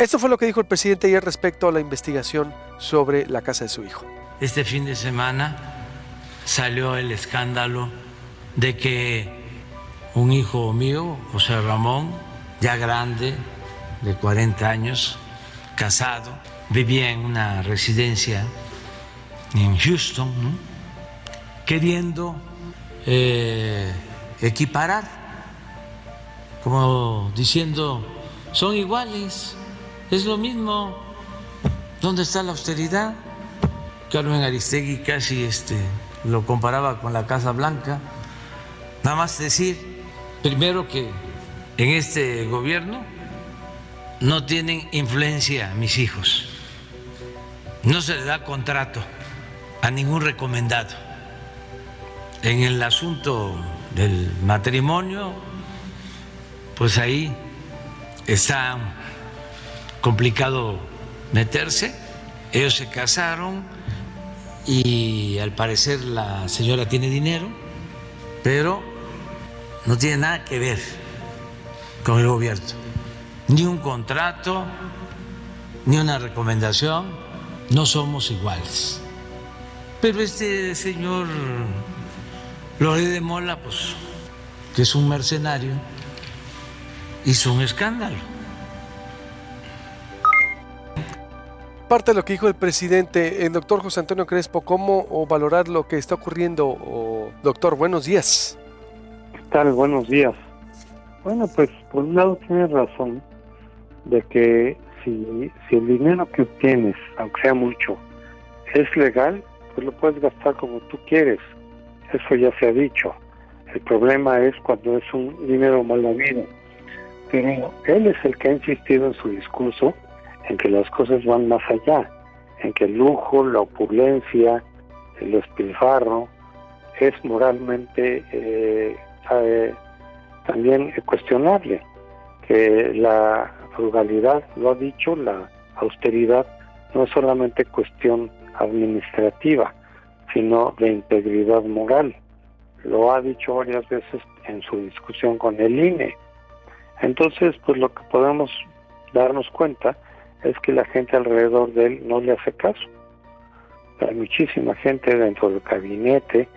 Esto fue lo que dijo el presidente ayer respecto a la investigación sobre la casa de su hijo. Este fin de semana salió el escándalo de que un hijo mío, José Ramón, ya grande, de 40 años, casado, vivía en una residencia en Houston, queriendo eh, equiparar, como diciendo, son iguales, es lo mismo, ¿dónde está la austeridad? Carmen Aristegui casi este, lo comparaba con la Casa Blanca, nada más decir, primero que en este gobierno no tienen influencia mis hijos, no se le da contrato a ningún recomendado. En el asunto del matrimonio, pues ahí está complicado meterse. Ellos se casaron y al parecer la señora tiene dinero, pero no tiene nada que ver con el gobierno. Ni un contrato, ni una recomendación, no somos iguales. Pero este señor Lore de Mola, pues, que es un mercenario, hizo un escándalo. Parte de lo que dijo el presidente, el doctor José Antonio Crespo, ¿cómo valorar lo que está ocurriendo? doctor, buenos días. ¿Qué tal? Buenos días. Bueno, pues por un lado tienes razón de que si, si el dinero que obtienes, aunque sea mucho, es legal, pues lo puedes gastar como tú quieres. Eso ya se ha dicho. El problema es cuando es un dinero mal habido. Pero él es el que ha insistido en su discurso en que las cosas van más allá, en que el lujo, la opulencia, el despilfarro es moralmente eh, eh, también cuestionable, que la frugalidad, lo ha dicho, la austeridad no es solamente cuestión administrativa, sino de integridad moral. Lo ha dicho varias veces en su discusión con el INE. Entonces, pues lo que podemos darnos cuenta es que la gente alrededor de él no le hace caso. Hay muchísima gente dentro del gabinete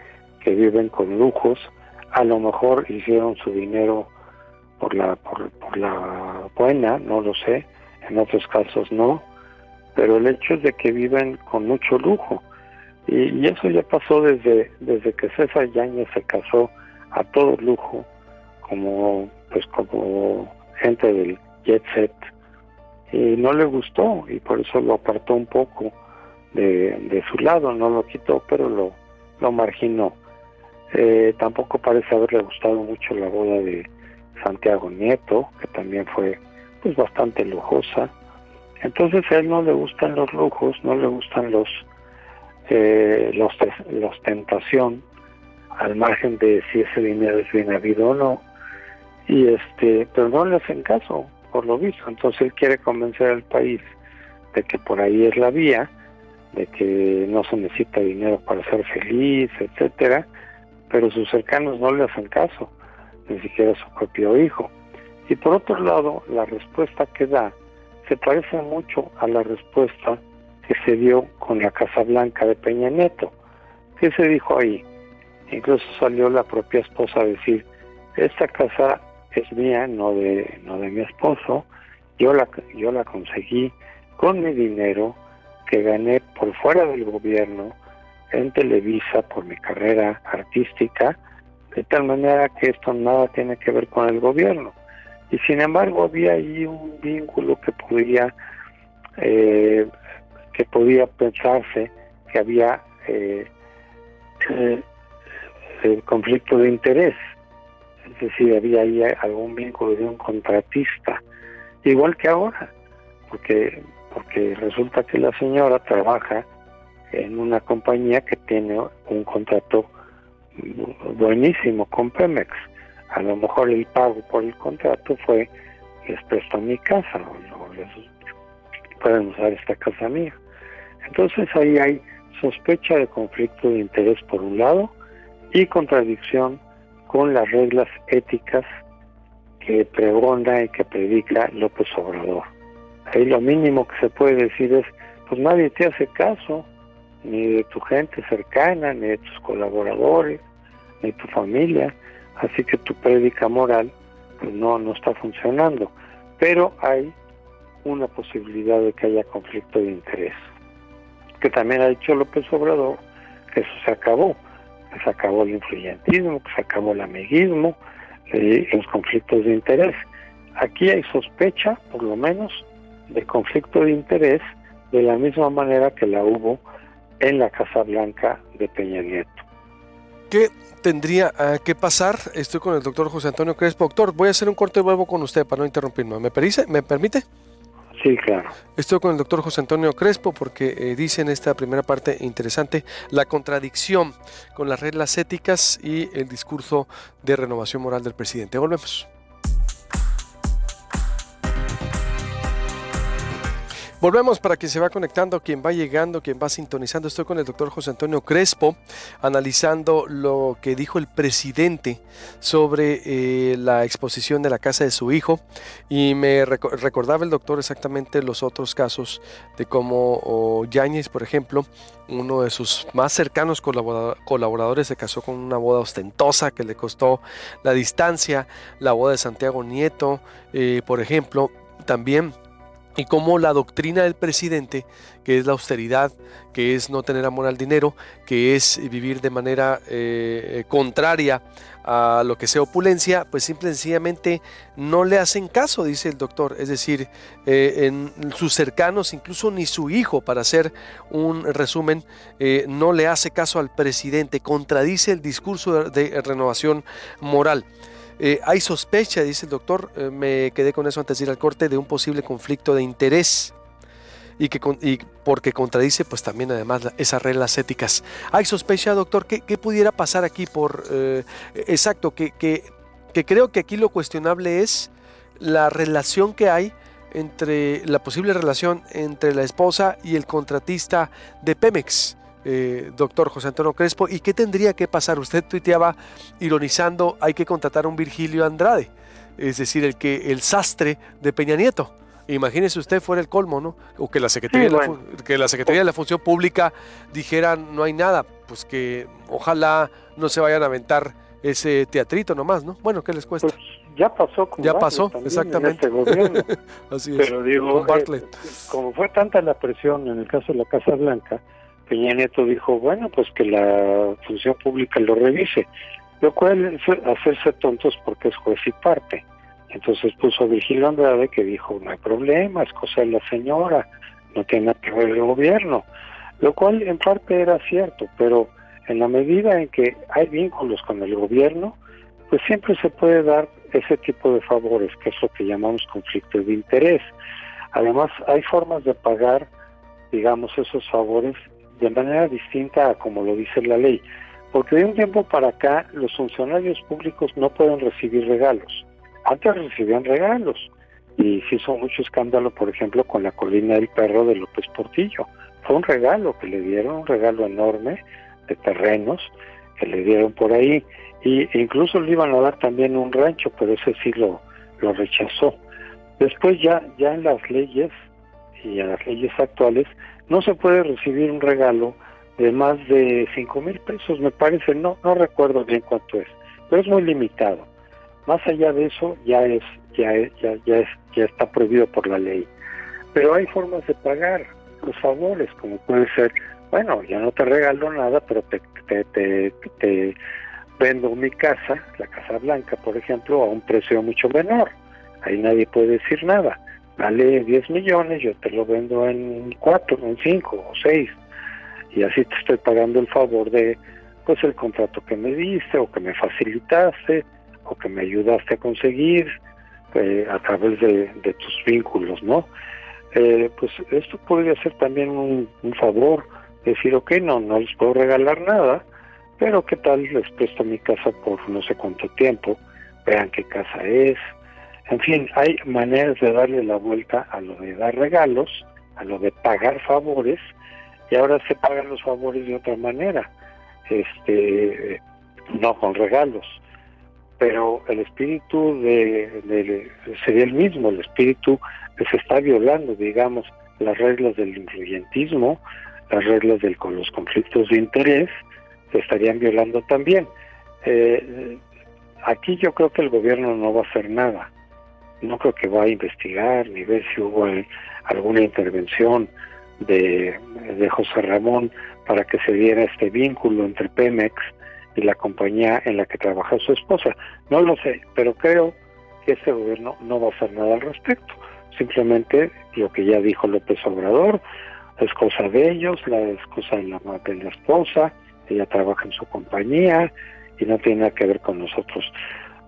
que viven con lujos, a lo mejor hicieron su dinero por la, por, por la buena, no lo sé, en otros casos no, pero el hecho es de que viven con mucho lujo. Y, eso ya pasó desde, desde que César Yáñez se casó a todo lujo, como pues como gente del jet set, y no le gustó y por eso lo apartó un poco de, de su lado, no lo quitó, pero lo, lo marginó. Eh, tampoco parece haberle gustado mucho la boda de Santiago Nieto, que también fue pues bastante lujosa. Entonces a él no le gustan los lujos, no le gustan los eh, los, la ostentación, al margen de si ese dinero es bien habido o no. Y este, pero no le hacen caso, por lo visto. Entonces él quiere convencer al país de que por ahí es la vía, de que no se necesita dinero para ser feliz, etcétera, pero sus cercanos no le hacen caso, ni siquiera su propio hijo. Y por otro lado, la respuesta que da se parece mucho a la respuesta que se dio con la Casa Blanca de Peña Neto. ¿Qué se dijo ahí? Incluso salió la propia esposa a decir, esta casa es mía, no de, no de mi esposo, yo la, yo la conseguí con mi dinero que gané por fuera del gobierno en Televisa por mi carrera artística, de tal manera que esto nada tiene que ver con el gobierno. Y sin embargo había ahí un vínculo que podía eh, que podía pensarse que había eh, eh, el conflicto de interés, es decir, había ahí algún vínculo de un contratista, igual que ahora, porque porque resulta que la señora trabaja en una compañía que tiene un contrato buenísimo con Pemex. A lo mejor el pago por el contrato fue les presto mi casa o, les pueden usar esta casa mía. Entonces ahí hay sospecha de conflicto de interés por un lado y contradicción con las reglas éticas que pregona y que predica López Obrador. Ahí lo mínimo que se puede decir es, pues nadie te hace caso, ni de tu gente cercana, ni de tus colaboradores, ni tu familia, así que tu prédica moral pues no, no está funcionando. Pero hay una posibilidad de que haya conflicto de interés. Que también ha dicho López Obrador eso se acabó, se acabó el influyentismo, se acabó el amiguismo, eh, los conflictos de interés. Aquí hay sospecha, por lo menos, de conflicto de interés de la misma manera que la hubo en la Casa Blanca de Peña Nieto. ¿Qué tendría eh, que pasar? Estoy con el doctor José Antonio Crespo. Doctor, voy a hacer un corte de vuelvo con usted para no interrumpirme. ¿Me, ¿Me permite? Sí, claro. Estoy con el doctor José Antonio Crespo porque eh, dice en esta primera parte interesante la contradicción con las reglas éticas y el discurso de renovación moral del presidente. Volvemos. Volvemos para quien se va conectando, quien va llegando, quien va sintonizando. Estoy con el doctor José Antonio Crespo, analizando lo que dijo el presidente sobre eh, la exposición de la casa de su hijo. Y me recordaba el doctor exactamente los otros casos de cómo Yáñez, por ejemplo, uno de sus más cercanos colaboradores se casó con una boda ostentosa que le costó la distancia, la boda de Santiago Nieto, eh, por ejemplo, también y cómo la doctrina del presidente, que es la austeridad, que es no tener amor al dinero, que es vivir de manera eh, contraria a lo que sea opulencia, pues simple y sencillamente no le hacen caso, dice el doctor. Es decir, eh, en sus cercanos, incluso ni su hijo, para hacer un resumen, eh, no le hace caso al presidente, contradice el discurso de renovación moral. Eh, hay sospecha, dice el doctor, eh, me quedé con eso antes de ir al corte, de un posible conflicto de interés y que y porque contradice pues también además esas reglas éticas. Hay sospecha, doctor, ¿qué, pudiera pasar aquí por... Eh, exacto, que, creo que aquí lo cuestionable es la relación que hay entre la posible relación entre la esposa y el contratista de Pemex. Eh, doctor José Antonio Crespo, ¿y qué tendría que pasar? Usted tuiteaba ironizando, hay que contratar a un Virgilio Andrade, es decir, el que el sastre de Peña Nieto. Imagínese usted fuera el colmo, ¿no? O que la Secretaría, de, la, que la Secretaría de la Función Pública dijera no hay nada, pues que ojalá no se vayan a aventar ese teatrito nomás, ¿no? Bueno, ¿qué les cuesta? Pues ya pasó con Ya pasó, exactamente. Este Así es. Pero digo, eh, como fue tanta la presión en el caso de la Casa Blanca, Peña Nieto dijo, bueno, pues que la función pública lo revise, lo cual es hacerse tontos porque es juez y parte. Entonces puso a Virgilio Andrade que dijo, no hay problema, es cosa de la señora, no tiene nada que ver el gobierno, lo cual en parte era cierto, pero en la medida en que hay vínculos con el gobierno, pues siempre se puede dar ese tipo de favores, que es lo que llamamos conflictos de interés. Además, hay formas de pagar, digamos, esos favores de manera distinta a como lo dice la ley, porque de un tiempo para acá los funcionarios públicos no pueden recibir regalos. Antes recibían regalos y se hizo mucho escándalo, por ejemplo, con la colina del perro de López Portillo. Fue un regalo que le dieron, un regalo enorme de terrenos que le dieron por ahí y incluso le iban a dar también un rancho, pero ese sí lo, lo rechazó. Después ya, ya en las leyes y en las leyes actuales no se puede recibir un regalo de más de cinco mil pesos, me parece, no, no recuerdo bien cuánto es, pero es muy limitado. Más allá de eso ya es, ya ya, ya es, ya está prohibido por la ley. Pero hay formas de pagar los favores, como puede ser, bueno, ya no te regalo nada, pero te, te, te, te vendo mi casa, la Casa Blanca, por ejemplo, a un precio mucho menor. Ahí nadie puede decir nada vale 10 millones, yo te lo vendo en 4, en 5 o 6 y así te estoy pagando el favor de pues el contrato que me diste o que me facilitaste o que me ayudaste a conseguir eh, a través de, tus vínculos, ¿no? Eh, pues esto podría ser también un, un, favor, decir, ok, no, no les puedo regalar nada, pero qué tal les presto mi casa por no sé cuánto tiempo, vean qué casa es, en fin, hay maneras de darle la vuelta a lo de dar regalos, a lo de pagar favores, y ahora se pagan los favores de otra manera, este, no con regalos. pero el espíritu de, sería el mismo, el espíritu que se está violando, digamos, las reglas del influyentismo, las reglas de los conflictos de interés, se estarían violando también. Eh, aquí yo creo que el gobierno no va a hacer nada. No creo que va a investigar ni ver si hubo alguna intervención de, de José Ramón para que se diera este vínculo entre Pemex y la compañía en la que trabaja su esposa. No lo sé, pero creo que este gobierno no va a hacer nada al respecto. Simplemente lo que ya dijo López Obrador es cosa de ellos, la es cosa de la, de la esposa, ella trabaja en su compañía y no tiene nada que ver con nosotros.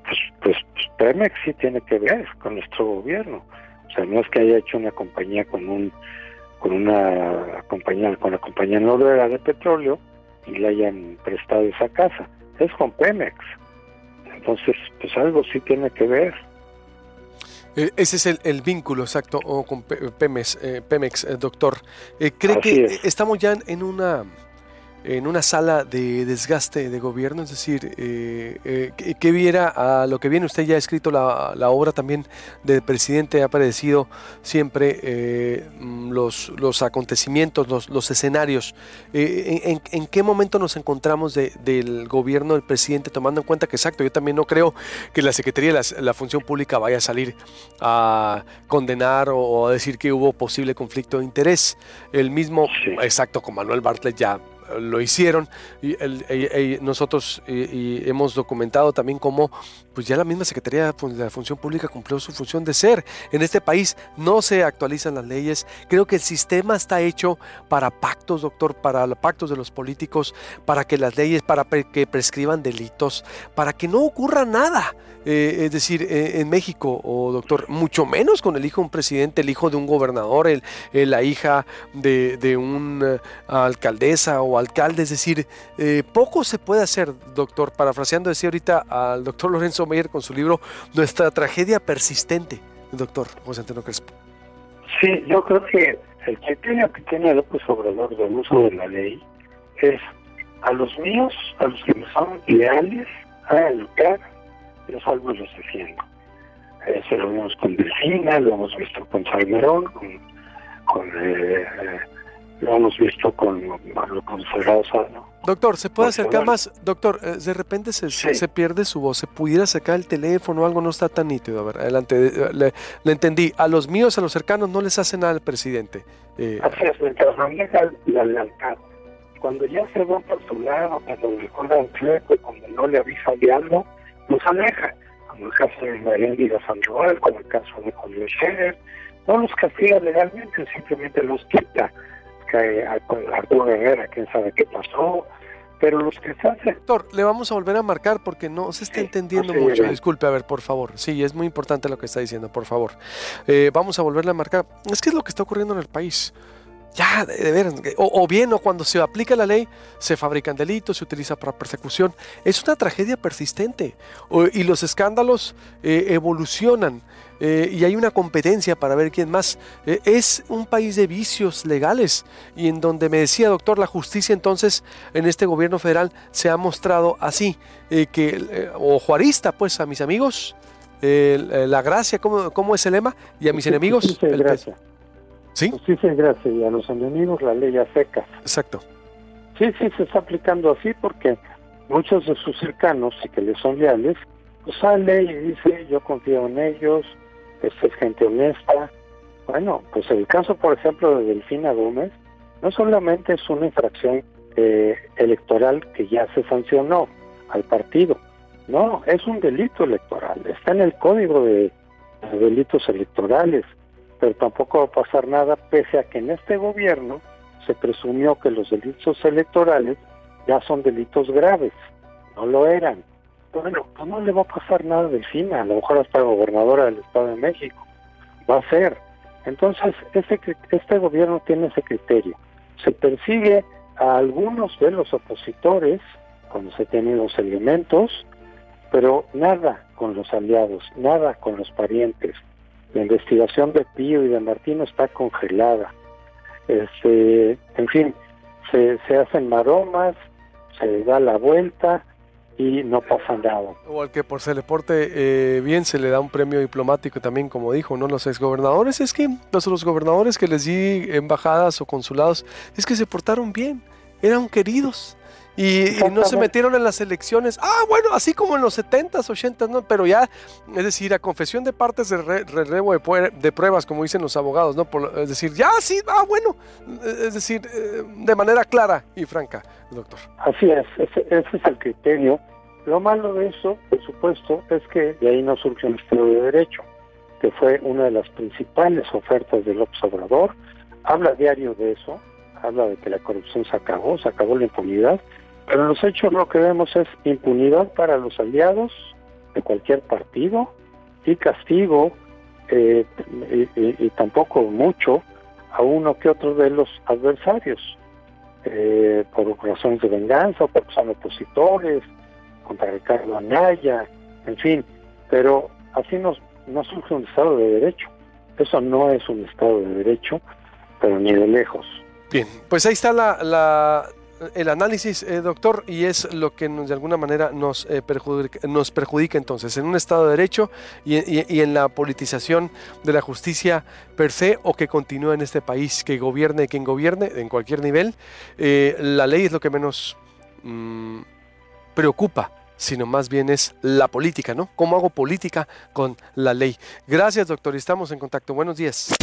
Pues, pues, pues Pemex sí tiene que ver con nuestro gobierno. O sea, no es que haya hecho una compañía con un con una compañía con la compañía noruega de petróleo y le hayan prestado esa casa. Es con Pemex. Entonces, pues algo sí tiene que ver. Eh, ese es el, vínculo exacto o con Pemex, eh, Pemex eh, doctor. ¿Cree que estamos ya en una en una sala de desgaste de gobierno, es decir, eh, eh, que, viera a lo que viene, usted ya ha escrito la, obra también del presidente, ha aparecido siempre eh, los, los acontecimientos, los, los escenarios. En, en, qué momento nos encontramos del gobierno del presidente, tomando en cuenta que, exacto, yo también no creo que la Secretaría de la, Función Pública vaya a salir a condenar o, a decir que hubo posible conflicto de interés. El mismo, exacto, con Manuel Bartlett ya lo hicieron y nosotros y, hemos documentado también cómo pues ya la misma Secretaría de la Función Pública cumplió su función de ser. En este país no se actualizan las leyes. Creo que el sistema está hecho para pactos, doctor, para pactos de los políticos, para que las leyes, para que prescriban delitos, para que no ocurra nada. Eh, es decir, eh, en México, o doctor, mucho menos con el hijo de un presidente, el hijo de un gobernador, el, la hija de, de una alcaldesa o alcalde. Es decir, eh, poco se puede hacer, doctor. Parafraseando, decía ahorita al doctor Lorenzo Meyer con su libro Nuestra tragedia persistente, doctor José Antonio Crespo. Sí, yo creo que el criterio que tiene López Obrador del uso de la ley es a los míos, a los que me son leales, a educar los salvo y los defiendo. Eso lo vimos con Delfina, lo hemos visto con Salmerón, con, con eh, lo hemos visto con, con Doctor, ¿se puede acercar más? Doctor, eh, de repente se, se, pierde su voz. ¿Se pudiera sacar el teléfono o algo? No está tan nítido. A ver, adelante. Eh, le, entendí. A los míos, a los cercanos, no les hace nada al presidente. Eh, Así es, mientras maneja la lealtad. Cuando ya se va por su lado, cuando le un fleco, cuando no le avisa de algo, nos aleja. Como el caso de María Sandoval, como el caso de Julio Scherer. No los castiga legalmente, simplemente los quita que con Arturo Herrera, quién sabe qué pasó, pero los que se hacen... Doctor, le vamos a volver a marcar porque no se está entendiendo mucho. Disculpe, a ver, por favor. Sí, es muy importante lo que está diciendo, por favor. Eh, vamos a volverle a marcar. Es que es lo que está ocurriendo en el país. Ya, de, veras. O, bien, o cuando se aplica la ley, se fabrican delitos, se utiliza para persecución. Es una tragedia persistente. y los escándalos eh, evolucionan. Eh, y hay una competencia para ver quién más. Eh, es un país de vicios legales y en donde me decía, doctor, la justicia entonces en este gobierno federal se ha mostrado así, eh, que, o juarista, pues a mis amigos, la gracia, ¿cómo, ¿cómo, es el lema? Y a mis enemigos... Y gracia. ¿Sí? Justicia y gracia y a los enemigos la ley a secas. Exacto. Sí, sí, se está aplicando así porque muchos de sus cercanos y que le son leales, pues sale y dice, yo confío en ellos, esta es gente honesta. Bueno, pues el caso, por ejemplo, de Delfina Gómez, no solamente es una infracción eh, electoral que ya se sancionó al partido, no, es un delito electoral, está en el código de, delitos electorales, pero tampoco va a pasar nada pese a que en este gobierno se presumió que los delitos electorales ya son delitos graves, no lo eran bueno, pues no le va a pasar nada de FINA, a lo mejor hasta gobernadora del Estado de México, va a ser. Entonces, este, este gobierno tiene ese criterio. Se persigue a algunos de los opositores cuando se tienen los elementos, pero nada con los aliados, nada con los parientes. La investigación de Pío y de Martino está congelada. Este, en fin, se, hacen maromas, se da la vuelta, y no pasa nada. O al que por se le porte eh, bien se le da un premio diplomático también, como dijo, ¿no? Los exgobernadores, es que los gobernadores que les di embajadas o consulados, es que se portaron bien, eran queridos. Y, no se metieron en las elecciones. Ah, bueno, así como en los 70s, 80s, ¿no? Pero ya, es decir, a confesión de partes de relevo de, pruebas, como dicen los abogados, ¿no? es decir, ya sí, ah, bueno. Es decir, eh, de manera clara y franca, doctor. Así es, ese, es el criterio. Lo malo de eso, por supuesto, es que de ahí no surge un Estado de Derecho, que fue una de las principales ofertas del observador. Habla diario de eso, habla de que la corrupción se acabó, se acabó la impunidad pero en los hechos lo que vemos es impunidad para los aliados de cualquier partido y castigo, eh, y, tampoco mucho, a uno que otro de los adversarios, eh, por razones de venganza, porque son opositores, contra Ricardo Anaya, en fin, pero así no, no surge un Estado de Derecho. Eso no es un Estado de Derecho, pero ni de lejos. Bien, pues ahí está la, la el análisis, eh, doctor, y es lo que de alguna manera nos, eh, perjudica, nos perjudica entonces en un Estado de Derecho y, en la politización de la justicia per se o que continúa en este país, que gobierne quien gobierne en cualquier nivel. Eh, la ley es lo que menos mm, preocupa sino más bien es la política, ¿no? ¿Cómo hago política con la ley? Gracias, doctor, estamos en contacto. Buenos días.